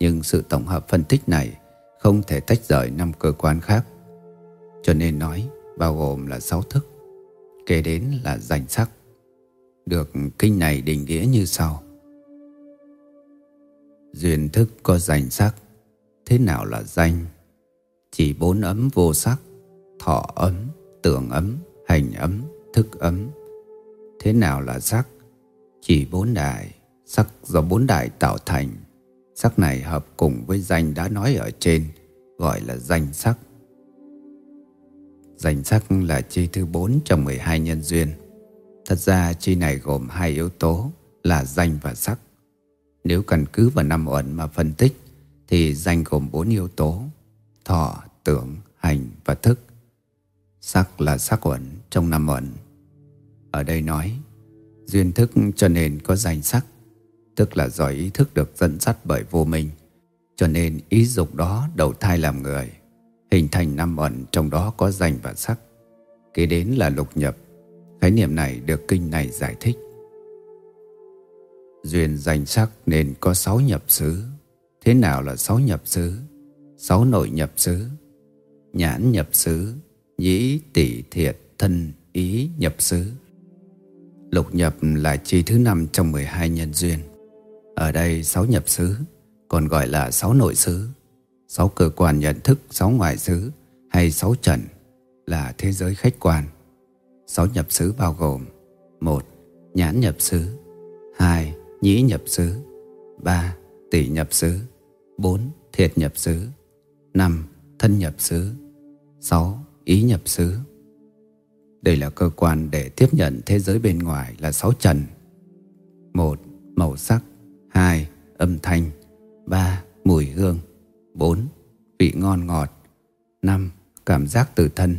Nhưng sự tổng hợp phân tích này không thể tách rời năm cơ quan khác. Cho nên nói bao gồm là sáu thức, kể đến là danh sắc. Được kinh này định nghĩa như sau. Duyên thức có danh sắc Thế nào là danh? Chỉ bốn ấm vô sắc Thọ ấm, tưởng ấm, hành ấm, thức ấm. Thế nào là sắc? Chỉ bốn đại Sắc do bốn đại tạo thành. Sắc này hợp cùng với danh đã nói ở trên Gọi là danh sắc. Danh sắc là chi thứ bốn trong 12 nhân duyên Thật ra chi này gồm hai yếu tố là danh và sắc nếu căn cứ vào năm uẩn mà phân tích thì danh gồm bốn yếu tố thọ, tưởng, hành và thức. Sắc là sắc uẩn trong năm uẩn. Ở đây nói duyên thức cho nên có danh sắc, tức là do ý thức được dẫn dắt bởi vô minh, cho nên ý dục đó đầu thai làm người, hình thành năm ẩn trong đó có danh và sắc. Kế đến là lục nhập, khái niệm này được kinh này giải thích. Duyên danh sắc nên có sáu nhập xứ. Thế nào là sáu nhập xứ? Sáu nội nhập xứ. Nhãn nhập xứ, nhĩ tỷ thiệt thân ý nhập xứ. Lục nhập là chi thứ năm trong 12 nhân duyên. Ở đây sáu nhập xứ, còn gọi là sáu nội xứ. Sáu cơ quan nhận thức, sáu ngoại xứ hay sáu trần là thế giới khách quan. Sáu nhập xứ bao gồm một Nhãn nhập xứ hai Nhĩ nhập xứ ba Tỷ nhập xứ bốn Thiệt nhập xứ năm Thân nhập xứ sáu Ý nhập xứ. Đây là cơ quan để tiếp nhận thế giới bên ngoài là sáu trần. Một Màu sắc hai Âm thanh ba Mùi hương. 4. Vị ngon ngọt 5. Cảm giác từ thân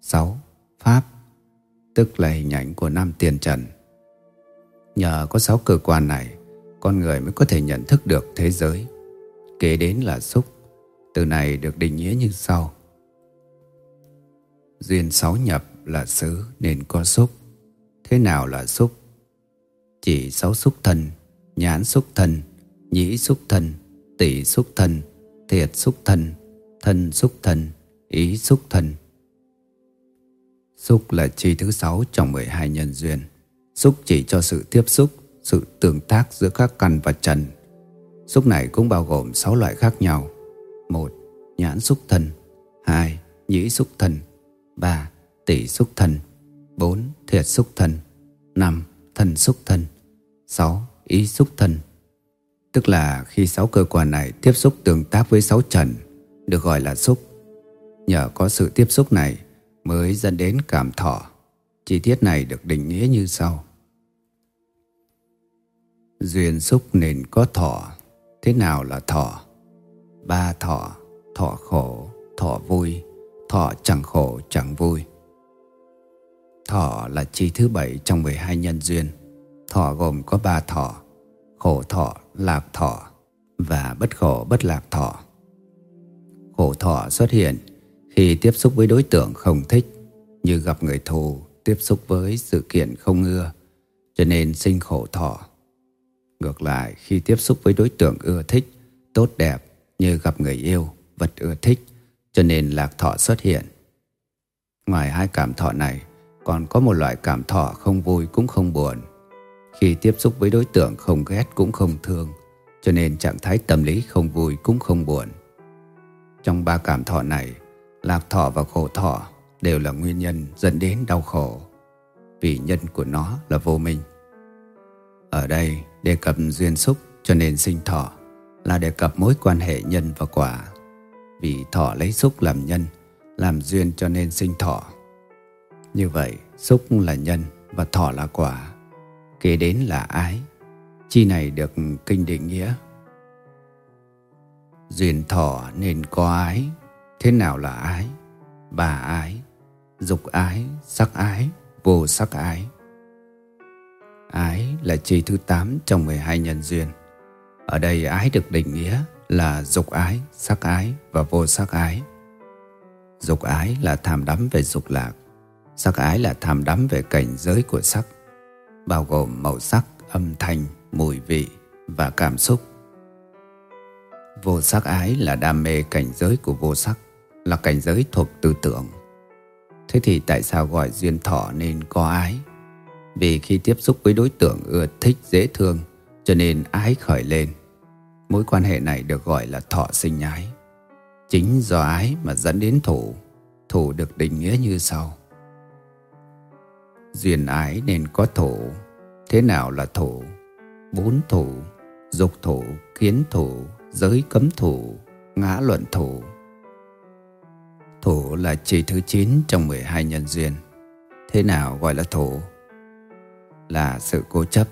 6. Pháp, Tức là hình ảnh của năm tiền trần Nhờ có sáu cơ quan này, Con người mới có thể nhận thức được thế giới Kế đến là xúc, Từ này được định nghĩa như sau Duyên sáu nhập là xứ, nên có xúc Thế nào là xúc? Chỉ sáu xúc thân, Nhãn xúc thân, Nhĩ xúc thân Tỷ xúc thân Thiệt xúc thân Thân xúc thân, Ý xúc thân. Xúc là chi thứ sáu trong 12 nhân duyên. Xúc chỉ cho sự tiếp xúc, Sự tương tác giữa các căn và trần. Xúc này cũng bao gồm 6 loại khác nhau. Một, Nhãn xúc thân. Hai, Nhĩ xúc thân. Ba, Tỷ xúc thân. Bốn, Thiệt xúc thân. Năm, Thân xúc thân. Sáu, Ý xúc thân. Tức là khi sáu cơ quan này tiếp xúc tương tác với sáu trần Được gọi là xúc. Nhờ có sự tiếp xúc này Mới dẫn đến cảm thọ. Chi tiết này được định nghĩa như sau. Duyên xúc nên có thọ. Thế nào là thọ? Ba thọ Thọ khổ, thọ vui Thọ chẳng khổ, chẳng vui. Thọ là chi thứ bảy trong 12 nhân duyên. Thọ gồm có ba thọ Khổ thọ, lạc thọ Và bất khổ, bất lạc thọ Khổ thọ xuất hiện Khi tiếp xúc với đối tượng không thích Như gặp người thù Tiếp xúc với sự kiện không ưa Cho nên sinh khổ thọ Ngược lại, khi tiếp xúc với đối tượng ưa thích, tốt đẹp như gặp người yêu, vật ưa thích, cho nên lạc thọ xuất hiện. Ngoài hai cảm thọ này, còn có một loại cảm thọ không vui cũng không buồn. Khi tiếp xúc với đối tượng không ghét cũng không thương, cho nên trạng thái tâm lý không vui cũng không buồn. Trong ba cảm thọ này, lạc thọ và khổ thọ đều là nguyên nhân dẫn đến đau khổ, vì nhân của nó là vô minh. Ở đây đề cập duyên xúc cho nên sinh thọ là đề cập mối quan hệ nhân và quả. Vì thọ lấy xúc làm nhân, làm duyên cho nên sinh thọ. Như vậy, xúc là nhân và thọ là quả. Kế đến là ái. Chi này được kinh định nghĩa. Duyên thọ nên có ái. Thế nào là ái? Bà ái, dục ái, sắc ái, vô sắc ái. Ái là chi thứ 8 trong 12 nhân duyên. Ở đây ái được định nghĩa là dục ái, sắc ái và vô sắc ái. Dục ái là tham đắm về dục lạc, sắc ái là tham đắm về cảnh giới của sắc, bao gồm màu sắc, âm thanh, mùi vị và cảm xúc. Vô sắc ái là đam mê cảnh giới của vô sắc, là cảnh giới thuộc tư tưởng. Thế thì tại sao gọi duyên thọ nên có ái? Vì khi tiếp xúc với đối tượng ưa thích dễ thương Cho nên ái khởi lên Mối quan hệ này được gọi là thọ sinh ái Chính do ái mà dẫn đến thủ Thủ được định nghĩa như sau Duyên ái nên có thổ Thế nào là thổ Bốn thổ Dục thổ kiến thổ giới cấm thổ ngã luận thổ thổ là chỉ thứ 9 trong 12 nhân duyên Thế nào gọi là thổ là sự cố chấp.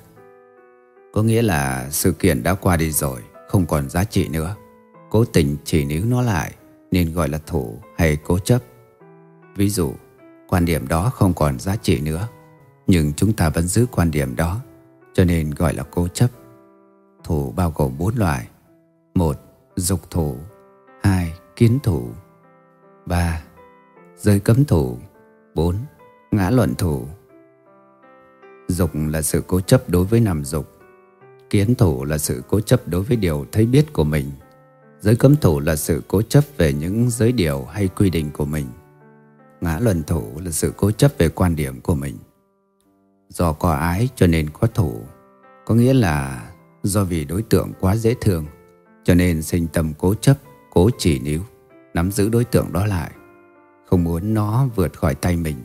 Có nghĩa là sự kiện đã qua đi rồi, không còn giá trị nữa. cố tình chỉ níu nó lại nên gọi là thổ hay cố chấp. Ví dụ, quan điểm đó không còn giá trị nữa, nhưng chúng ta vẫn giữ quan điểm đó, cho nên gọi là cố chấp. Thủ bao gồm bốn loại. một Dục thủ. Hai Kiến thủ. Ba Giới cấm thủ. Bốn Ngã luận thủ. Dục là sự cố chấp đối với nằm dục. Kiến thủ là sự cố chấp đối với điều thấy biết của mình. Giới cấm thủ là sự cố chấp về những giới điều hay quy định của mình. Ngã luận thủ là sự cố chấp về quan điểm của mình. Do có ái cho nên có thủ Có nghĩa là do vì đối tượng quá dễ thương Cho nên sinh tâm cố chấp, cố chỉ níu Nắm giữ đối tượng đó lại Không muốn nó vượt khỏi tay mình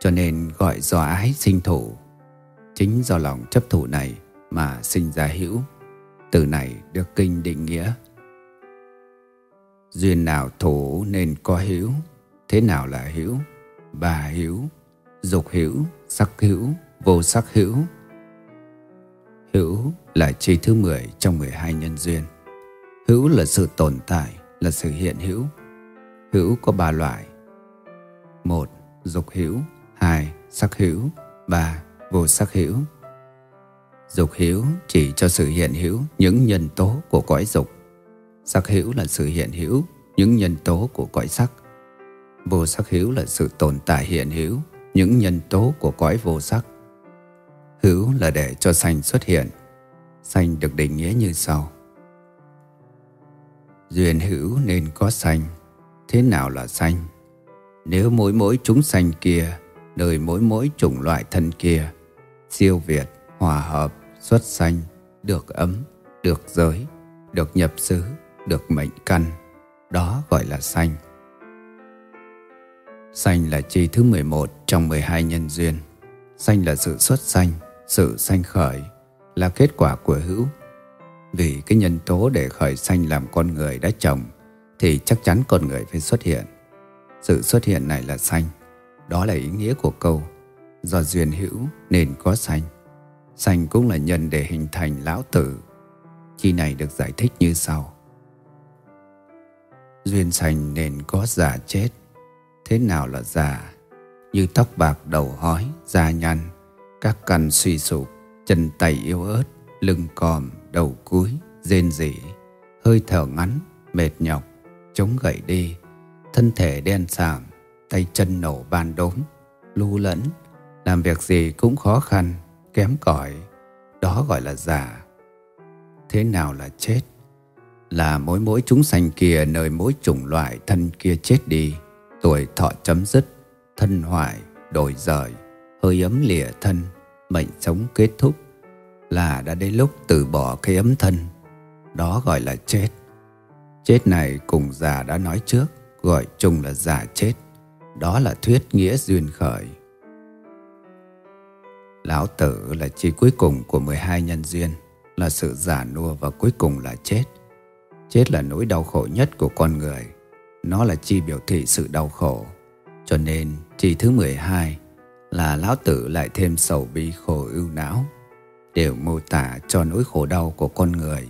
Cho nên gọi do ái sinh thủ Chính do lòng chấp thủ này mà sinh ra hữu. Từ này được kinh định nghĩa. Duyên nào thủ nên có hữu Thế nào là hữu? Bà hữu, dục hữu, sắc hữu, vô sắc hữu Hữu là chi thứ 10 trong 12 nhân duyên. Hữu là sự tồn tại, là sự hiện hữu. Hữu có ba loại. Một Dục hữu hai Sắc hữu ba Vô sắc hữu Dục hữu chỉ cho sự hiện hữu những nhân tố của cõi dục. Sắc hữu là sự hiện hữu những nhân tố của cõi sắc. Vô sắc hữu là sự tồn tại hiện hữu những nhân tố của cõi vô sắc. Hữu là để cho sanh xuất hiện. Sanh được định nghĩa như sau. Duyên hữu nên có sanh. Thế nào là sanh? Nếu mỗi mỗi chúng sanh kia, đời mỗi mỗi chủng loại thân kia, siêu việt hòa hợp, xuất sanh, được ấm, được giới, được nhập xứ, được mệnh căn. Đó gọi là sanh xanh là chi thứ 11 trong 12 nhân duyên. xanh là sự xuất sanh, sự sanh khởi, là kết quả của hữu. Vì cái nhân tố để khởi sanh làm con người đã trồng, thì chắc chắn con người phải xuất hiện. Sự xuất hiện này là sanh, đó là ý nghĩa của câu do duyên hữu nên có sanh. Sanh cũng là nhân để hình thành lão tử. Chi này được giải thích như sau. Duyên sanh nên có già chết. Thế nào là già? Như tóc bạc đầu hói, da nhăn, các căn suy sụp, chân tay yếu ớt, lưng còm, đầu cúi, rên rỉ, hơi thở ngắn, mệt nhọc, chống gậy đi, thân thể đen sạm, tay chân nổ ban đốm, lu lẫn, làm việc gì cũng khó khăn, kém cỏi đó gọi là già thế nào là chết là mỗi mỗi chúng sanh kia nơi mỗi chủng loại thân kia chết đi tuổi thọ chấm dứt thân hoại đổi rời hơi ấm lìa thân mệnh sống kết thúc là đã đến lúc từ bỏ cái ấm thân đó gọi là chết chết này cùng già đã nói trước gọi chung là già chết đó là thuyết nghĩa duyên khởi Lão tử là chi cuối cùng của 12 nhân duyên, là sự giả nua và cuối cùng là chết. Chết là nỗi đau khổ nhất của con người. Nó là chi biểu thị sự đau khổ. Cho nên chi thứ 12 là lão tử lại thêm sầu bi khổ ưu não, đều mô tả cho nỗi khổ đau của con người.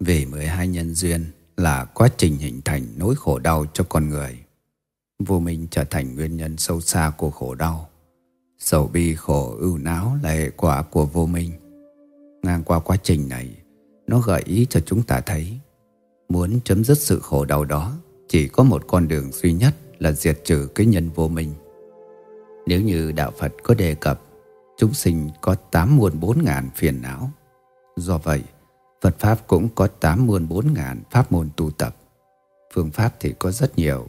Vì 12 nhân duyên là quá trình hình thành nỗi khổ đau cho con người. Vô minh trở thành nguyên nhân sâu xa của khổ đau Sầu bi khổ ưu não là hệ quả của vô minh. Ngang qua quá trình này, nó gợi ý cho chúng ta thấy muốn chấm dứt sự khổ đau đó chỉ có một con đường duy nhất là diệt trừ cái nhân vô minh. Nếu như Đạo Phật có đề cập chúng sinh có tám muôn bốn ngàn phiền não. Do vậy, Phật Pháp cũng có tám muôn bốn ngàn pháp môn tu tập. Phương pháp thì có rất nhiều,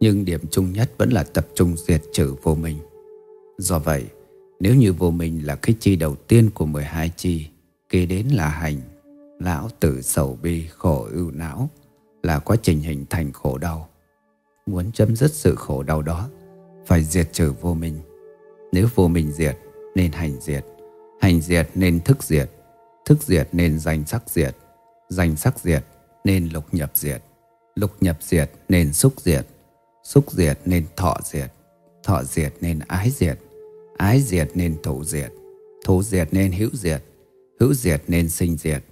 nhưng điểm chung nhất vẫn là tập trung diệt trừ vô minh. Do vậy, nếu như vô minh là cái chi đầu tiên của 12 chi, kế đến là hành, lão tử sầu bi khổ ưu não, là quá trình hình thành khổ đau. Muốn chấm dứt sự khổ đau đó, phải diệt trừ vô minh. Nếu vô minh diệt, nên hành diệt. Hành diệt nên thức diệt. Thức diệt nên danh sắc diệt. Danh sắc diệt nên lục nhập diệt. Lục nhập diệt nên xúc diệt. Xúc diệt nên thọ diệt. Thọ diệt nên ái diệt Ái diệt nên thủ diệt Thủ diệt nên hữu diệt Hữu diệt nên sinh diệt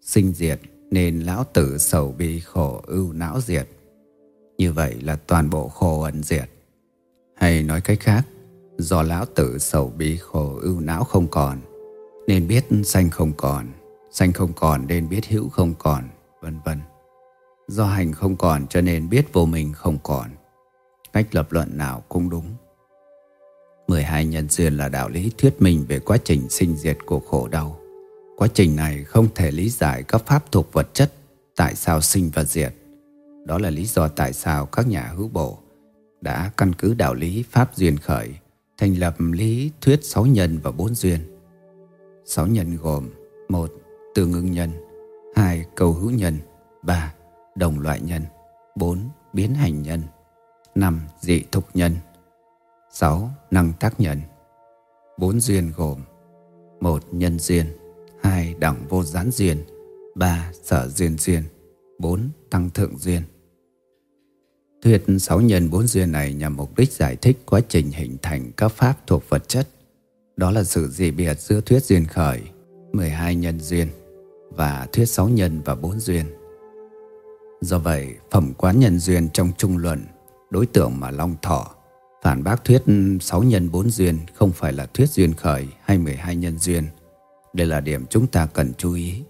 Sinh diệt nên lão tử sầu bi khổ ưu não diệt. Như vậy là toàn bộ khổ ẩn diệt. Hay nói cách khác, do lão tử sầu bi khổ ưu não không còn, nên biết sanh không còn, sanh không còn nên biết hữu không còn, vân vân. Do hành không còn cho nên biết vô mình không còn. Cách lập luận nào cũng đúng. 12 nhân duyên là đạo lý thuyết minh về quá trình sinh diệt của khổ đau. Quá trình này không thể lý giải các pháp thuộc vật chất tại sao sinh và diệt. Đó là lý do tại sao các nhà hữu bộ đã căn cứ đạo lý pháp duyên khởi, thành lập lý thuyết sáu nhân và bốn duyên. Sáu nhân gồm một Tương ứng nhân, hai, Cầu hữu nhân, ba, Đồng loại nhân, bốn, Biến hành nhân, năm, Dị thục nhân, sáu, Năng tác nhân bốn duyên gồm một Nhân duyên 2. Đẳng vô gián duyên 3. Sở duyên duyên 4. Tăng thượng duyên Thuyết sáu nhân bốn duyên này nhằm mục đích giải thích quá trình hình thành các pháp thuộc vật chất. Đó là sự dị biệt giữa thuyết duyên khởi, 12 nhân duyên và thuyết sáu nhân và bốn duyên. Do vậy, phẩm quán nhân duyên trong trung luận, đối tượng mà Long Thọ phản bác thuyết sáu nhân bốn duyên không phải là thuyết duyên khởi hay 12 nhân duyên. Đây là điểm chúng ta cần chú ý.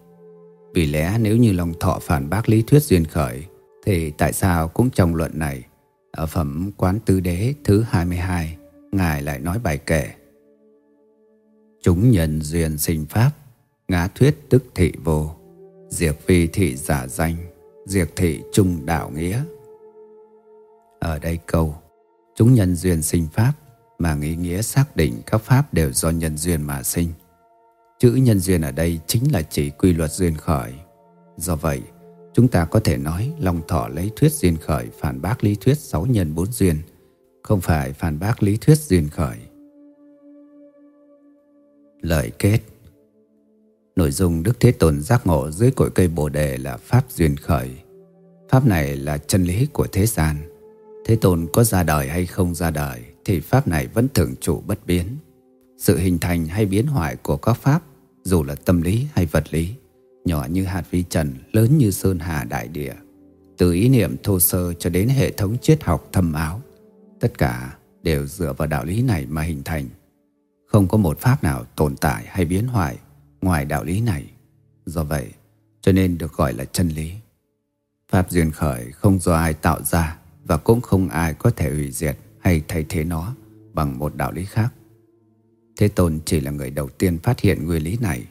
Vì lẽ nếu như Long Thọ phản bác lý thuyết duyên khởi, thì tại sao cũng trong luận này, Ở phẩm Quán Tư Đế thứ 22 Ngài lại nói bài kể. Chúng nhân duyên sinh pháp, Ngã thuyết tức thị vô, Diệt vi thị giả danh, Diệt thị trung đạo nghĩa. Ở đây câu, Chúng nhân duyên sinh pháp Mà ý nghĩa xác định các pháp đều do nhân duyên mà sinh. Chữ nhân duyên ở đây chính là chỉ quy luật duyên khởi Do vậy Chúng ta có thể nói Long Thọ lấy thuyết duyên khởi phản bác lý thuyết sáu nhân bốn duyên, không phải phản bác lý thuyết duyên khởi. Lời kết Nội dung Đức Thế Tôn giác ngộ dưới cội cây Bồ Đề là Pháp duyên khởi. Pháp này là chân lý của thế gian. Thế Tôn có ra đời hay không ra đời thì Pháp này vẫn thường trụ bất biến. Sự hình thành hay biến hoại của các Pháp dù là tâm lý hay vật lý nhỏ như hạt vi trần, lớn như sơn hà đại địa. Từ ý niệm thô sơ cho đến hệ thống triết học thâm áo, tất cả đều dựa vào đạo lý này mà hình thành. Không có một pháp nào tồn tại hay biến hoại ngoài đạo lý này. Do vậy, cho nên được gọi là chân lý. Pháp duyên khởi không do ai tạo ra và cũng không ai có thể hủy diệt hay thay thế nó bằng một đạo lý khác. Thế Tôn chỉ là người đầu tiên phát hiện nguyên lý này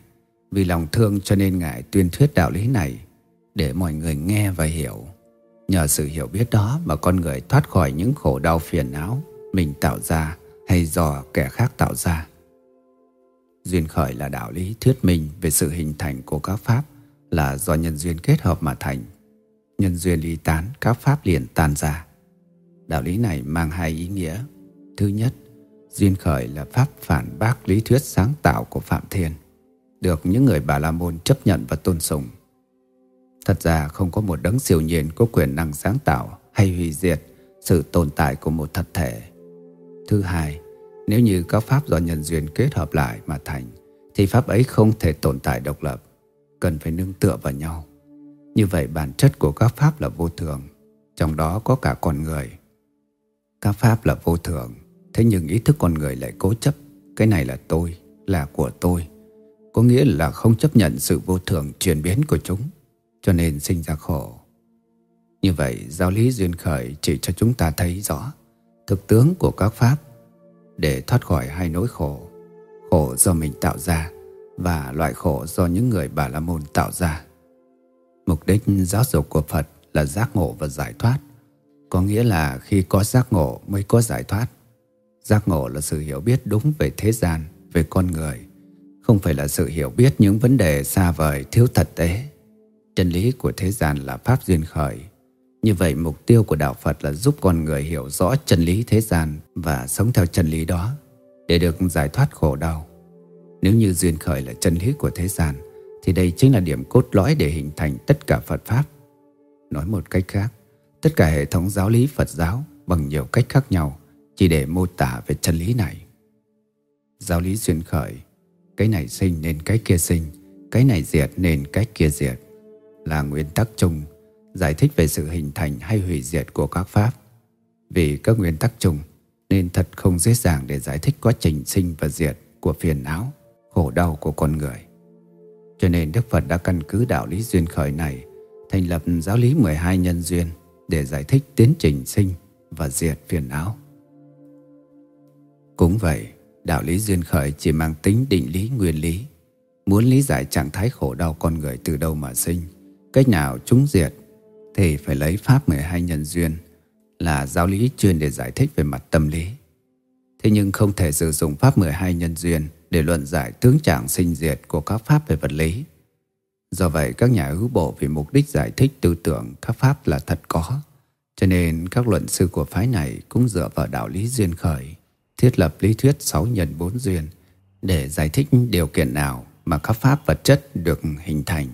vì lòng thương cho nên Ngài tuyên thuyết đạo lý này để mọi người nghe và hiểu. Nhờ sự hiểu biết đó mà con người thoát khỏi những khổ đau phiền não mình tạo ra hay do kẻ khác tạo ra. Duyên khởi là đạo lý thuyết minh về sự hình thành của các pháp là do nhân duyên kết hợp mà thành. Nhân duyên ly tán, các pháp liền tan ra. Đạo lý này mang hai ý nghĩa. Thứ nhất, duyên khởi là pháp phản bác lý thuyết sáng tạo của Phạm Thiên được những người Bà La Môn chấp nhận và tôn sùng. Thật ra không có một đấng siêu nhiên có quyền năng sáng tạo hay hủy diệt sự tồn tại của một thật thể. Thứ hai, nếu như các pháp do nhân duyên kết hợp lại mà thành, thì pháp ấy không thể tồn tại độc lập, cần phải nương tựa vào nhau. Như vậy bản chất của các pháp là vô thường, trong đó có cả con người. Các pháp là vô thường, thế nhưng ý thức con người lại cố chấp, cái này là tôi, là của tôi có nghĩa là không chấp nhận sự vô thường chuyển biến của chúng, cho nên sinh ra khổ. Như vậy, giáo lý duyên khởi chỉ cho chúng ta thấy rõ thực tướng của các pháp để thoát khỏi hai nỗi khổ, khổ do mình tạo ra và loại khổ do những người Bà La Môn tạo ra. Mục đích giáo dục của Phật là giác ngộ và giải thoát, có nghĩa là khi có giác ngộ mới có giải thoát. Giác ngộ là sự hiểu biết đúng về thế gian, về con người không phải là sự hiểu biết những vấn đề xa vời thiếu thật tế. Chân lý của thế gian là pháp duyên khởi. Như vậy mục tiêu của đạo Phật là giúp con người hiểu rõ chân lý thế gian và sống theo chân lý đó để được giải thoát khổ đau. Nếu như duyên khởi là chân lý của thế gian thì đây chính là điểm cốt lõi để hình thành tất cả Phật Pháp. Nói một cách khác, tất cả hệ thống giáo lý Phật giáo bằng nhiều cách khác nhau chỉ để mô tả về chân lý này. Giáo lý duyên khởi cái này sinh nên cái kia sinh Cái này diệt nên cái kia diệt là nguyên tắc chung giải thích về sự hình thành hay hủy diệt của các pháp. Vì các nguyên tắc chung nên thật không dễ dàng để giải thích quá trình sinh và diệt của phiền não, khổ đau của con người. Cho nên Đức Phật đã căn cứ đạo lý duyên khởi này thành lập giáo lý 12 nhân duyên để giải thích tiến trình sinh và diệt phiền não. Cũng vậy, đạo lý duyên khởi chỉ mang tính định lý nguyên lý. Muốn lý giải trạng thái khổ đau con người từ đâu mà sinh, cách nào chúng diệt, thì phải lấy Pháp 12 nhân duyên là giáo lý chuyên để giải thích về mặt tâm lý. Thế nhưng không thể sử dụng Pháp 12 nhân duyên để luận giải tướng trạng sinh diệt của các Pháp về vật lý. Do vậy, các nhà hữu bộ vì mục đích giải thích tư tưởng các Pháp là thật có, cho nên các luận sư của phái này cũng dựa vào đạo lý duyên khởi, thiết lập lý thuyết 6 nhân 4 duyên để giải thích điều kiện nào mà các Pháp vật chất được hình thành.